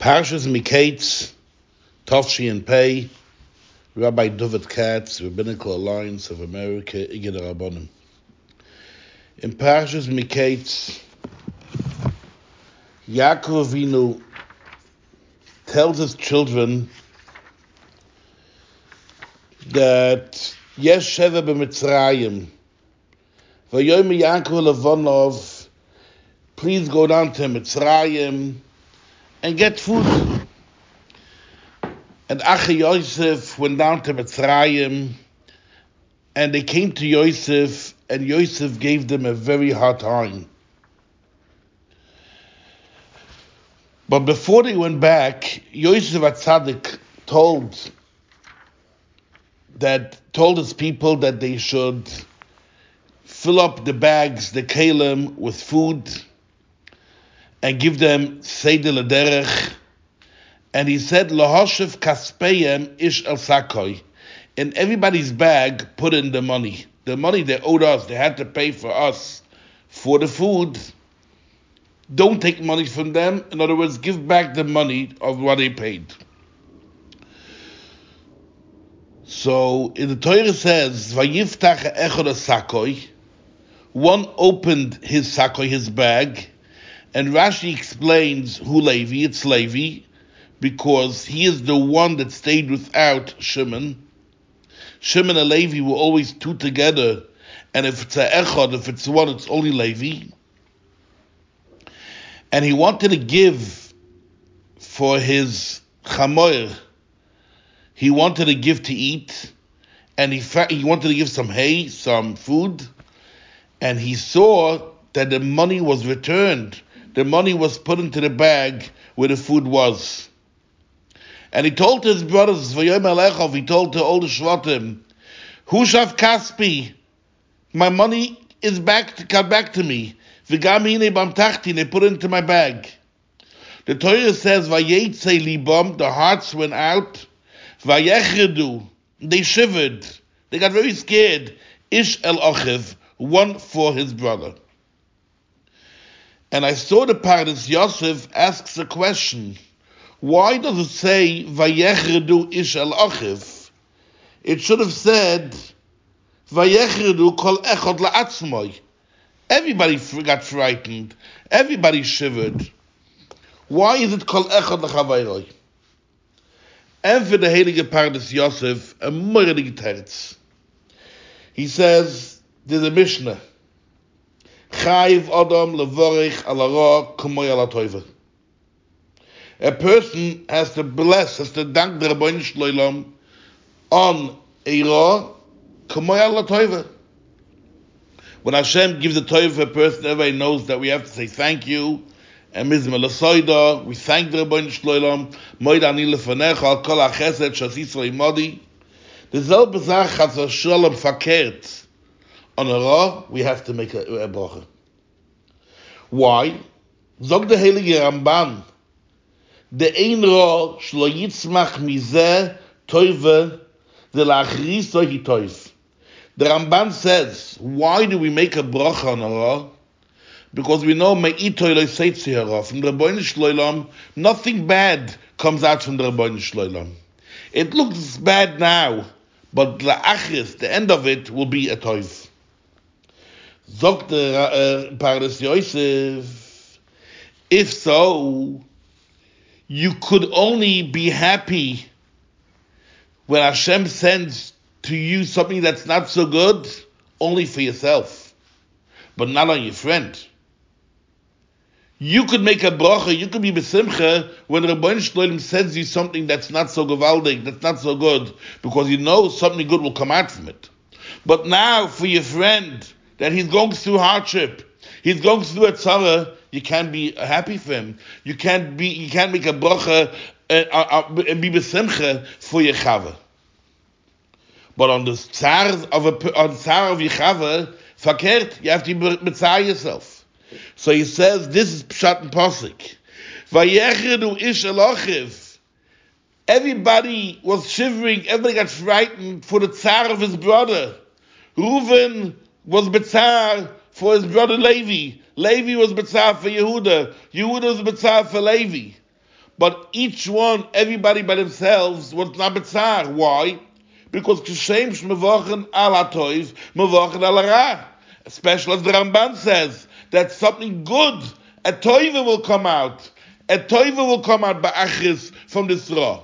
Parshas Miketz, Tovshi and Pei, Rabbi David Katz, Rabbinical Alliance of America, Igid Rabbanim. In Parshas Miketz, Yaakov Avinu tells his children that Yesh Sheva b'Mitzrayim, Vayoyim Yaakov Levanov, please go down to Mitzrayim, and get food. And Achi Yosef went down to Mitzrayim, and they came to Yosef, and Yosef gave them a very hard time. But before they went back, Yosef Atzadik told that told his people that they should fill up the bags, the kalim, with food and give them Seder Lederech. And he said, Lahoshev Kaspeyem Ish El Sakoi. In everybody's bag, put in the money. The money they owed us, they had to pay for us for the food. Don't take money from them. In other words, give back the money of what they paid. So in the Torah says, Vayiftach echod sakoy. One opened his sakoy, his bag, and Rashi explains who Levi, it's Levi, because he is the one that stayed without Shimon. Shimon and Levi were always two together, and if it's a echad, if it's one, it's only Levi. And he wanted to give for his chamoir, he wanted to give to eat, and he, he wanted to give some hay, some food, and he saw that the money was returned the money was put into the bag where the food was. And he told his brothers, he told to all the Shvatim, Hushav Kaspi, my money is back to come back to me. Vigamine bam tachti, they put it into my bag. The Torah says, Vayetze libam, the hearts went out. Vayechredu, they shivered. They got very scared. Ish el Achiv, one for his brother. And I saw the Pardes Yosef asks a question. Why does it say Vayechredu Ish El Achiv? It should have said Vayechredu Kol Echod La'atzmoy. Everybody got frightened. Everybody shivered. Why is it Kol Echod La'chavayroy? And for the Heilige Pardes Yosef, a mordige terz. He says, there's a Mishnah. Chayiv Adam levorich ala kumoy ala toiva. A person has to bless, has to thank the Rabbeinu Shloilam on a ra kumoy ala toiva. When Hashem gives a toiva for a person, everybody knows that we have to say thank you. And mizma lesoida, we thank the Rabbeinu Shloilam, moid ani lefanecha al kol ha-chesed shasisra imodi. The selbe Zach hat so shalom verkehrt on a raw, we have to make a, a bracha. Why? Zog the Heilige Ramban, the ein raw shlo yitzmach mizeh toive the lachriso hi toiv. The Ramban says, why do we make a bracha on a raw? Because we know me'itoy lo seitzi hara. From the Rabbeinu Shloilam, nothing bad comes out from the Rabbeinu Shloilam. It looks bad now, but the achris, the end of it, will be a toiv. Sagt der uh, Pardes Yosef, if so, you could only be happy when Hashem sends to you something that's not so good, only for yourself, but not on your friend. You could make a bracha, you could be besimcha when Rabban Shloim sends you something that's not so gewaldig, that's not so good, because you know something good will come out from it. But now, for your friend, that he's going through hardship. He's going through a tzara. You can't be happy for him. You can't be. You can't make a bracha and, uh, uh, and be besimcha for your chava. But on the tzar of a on tzar of your chava, verkehrt, you have to betzah yourself. So he says this is pshat and posik. Vayechedu ish elochiv. Everybody was shivering. Everybody got frightened for the tzar of his brother. Reuven was Betzar for his brother Levi. Levi was Betzar for Yehuda. Yehuda was Betzar for Levi. but each one, everybody by themselves, was not betzar. Why? Because Kishem Shmevochen al Atoiv, Mevochen al Ra. Especially as the Ramban says, that something good, a toiva will come out. A toiva will come out by Achis from this Ra.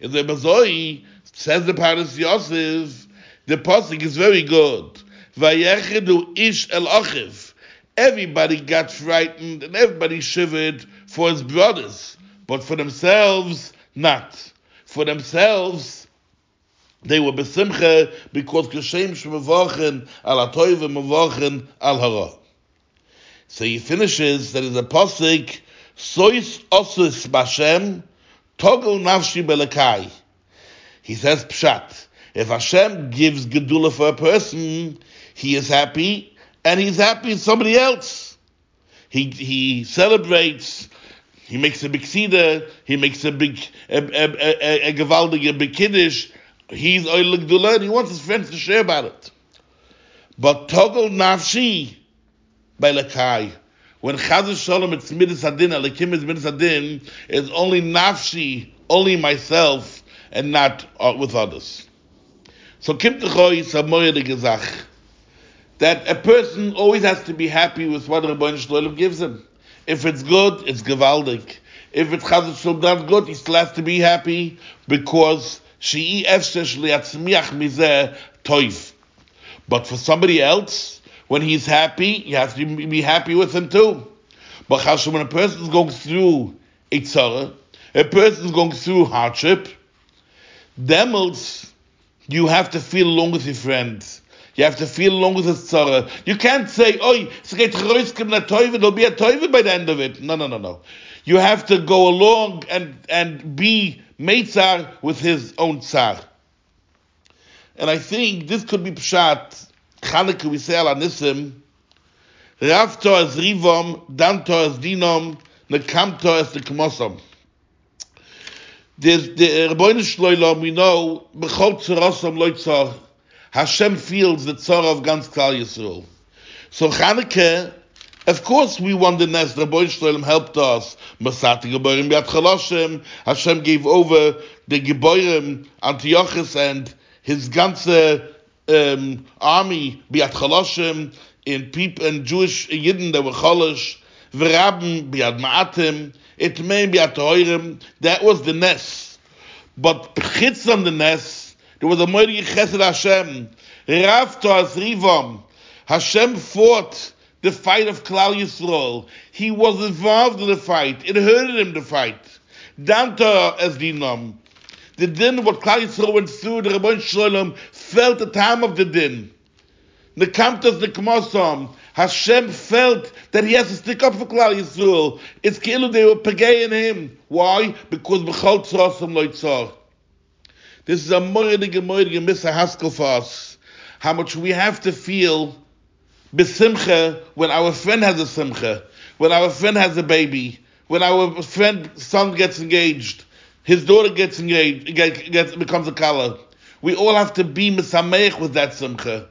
In the Bazoi, says the Pardes Yosef, the Pasuk is very good. Vayechedu ish el achiv. Everybody got frightened and everybody shivered for his brothers, but for themselves, not. For themselves, they were besimcha because Geshem shmevachen al atoiv mevachen al hara. So he finishes that is a pasuk sois osus bashem togel nafshi belakai. He says pshat. If Hashem gives gedula for a person, he is happy, and he's happy with somebody else. He he celebrates. He makes a big seder. He makes a big a a a, a gewaldige big. He's oil gedula, and he wants his friends to share about it. But togel nafshi by lakai. When Chaz Shalom it's midas adin, Alekim is midas adin, is only nafshi, only myself, and not uh, with others. So Kim Techoy is a moyedige Zach. That a person always has to be happy with what Rabbi Shalom gives him. If it's good, it's gewaldig. If it's Chaz Shalom not good, he still has to be happy because she'i efshesh liatzmiach mizeh toiv. But for somebody else, when he's happy, you have to be happy with him too. But when a person is going through a tzara, a person is going through hardship, demels, you have to feel along with your friends. You have to feel along with the tzara. You can't say, "Oi, roiskim na toive." There'll be a toive by the end of it. No, no, no, no. You have to go along and and be meitzar with his own tzar. And I think this could be pshat. Chanukah we say al anisim. Rav to as rivom, dan to as dinom, nekam to as the kmosom. There's the Rebbeinu Shloilom, we know, b'chol tzarosam loy tzar. Hashem feels the tzar of ganz Klal Yisrael. So Chanukah, of course we won the nest. Rebbeinu Shloilom helped us. Masati Geborim Yad Chaloshim. Hashem gave over the Geborim, Antiochus and his ganze um, army, Biat Chaloshim, in people and Jewish Yidden that were Cholosh, V'rabim Biat Ma'atim, Itmeim Biat Toirim, that was the nest. But Chitz on the nest, there was a mighty Chesed Hashem, Rav to Rivom, Hashem fought the fight of Klal Yisrael. He was involved in the fight. It hurted him to fight. Down to as Dinam. The din what Klal Yisrael went through, the Rabban Shalom felt the time of the din. The Kamtas the Hashem felt that he has to stick up for Klal Yisrael. It's kilu they were pagaying him. Why? Because b'chol tzrosam loitzar. This is a moidige moidige missa haskel for us. How much we have to feel besimcha when our friend has a simcha, when our friend has a baby, when our friend son gets engaged, his daughter gets engaged, gets, becomes a kala. We all have to be misameich with that simcha.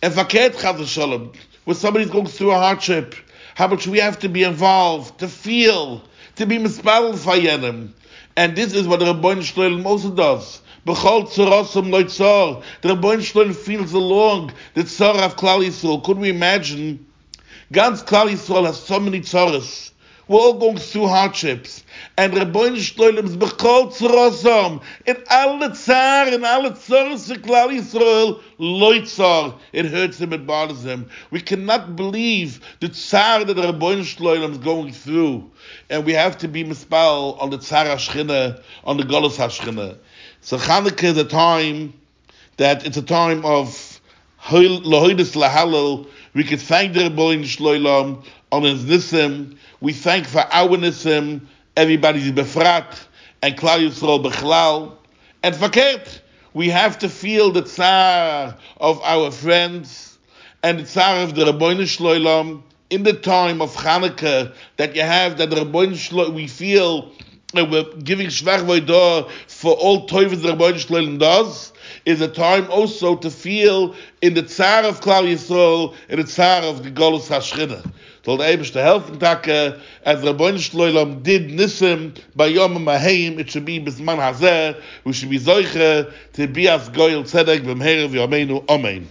And fakert chaz shalom, when somebody's going through a hardship, how much we have to be involved, to feel, to be mispal fayenim. And this is what Rabban Shloim also does. B'chol tzorosam loy. The Rabban Shloim feels along the tzor of Klal Yisrael. Could we imagine? Ganz Klal Yisrael has so many tzoras. We're all going through hardships. And Rabban Shloim is b'chol tzorosam. In alle tzar, in alle tzoras of Klal Yisrael, loy. It hurts him, it bothers him. We cannot believe the tzar that Rabban Shloim is going through. And we have to be mispal on the tzar hashchina, on the golos hashchina. So Chanukah is a time that it's a time of lohoidus lahalal. We could thank the Rebbein Shloilam on his nisim. We thank for our nisim, everybody's befrat, and Klal Yisrael bechlal. And verkehrt, we have to feel the tsar of our friends and the tsar of the Rebbein Shloilam in the time of Chanukah that you have that the Rebbein Shloilam, we feel we're giving Shvach Voidah for all Toivas the Rebbeinu Shloim does, is a time also to feel in the tsar of Klal Yisrael, in the tsar of the Golus HaShchina. Soll der Eberste helfen, Tage, as Rabbeinu Shloilam did Nisim by Yom HaMahayim, it should be Bisman Hazeh, we should be Zoiche, to be as Goyel Tzedek, B'mherev Yomeinu, Amen.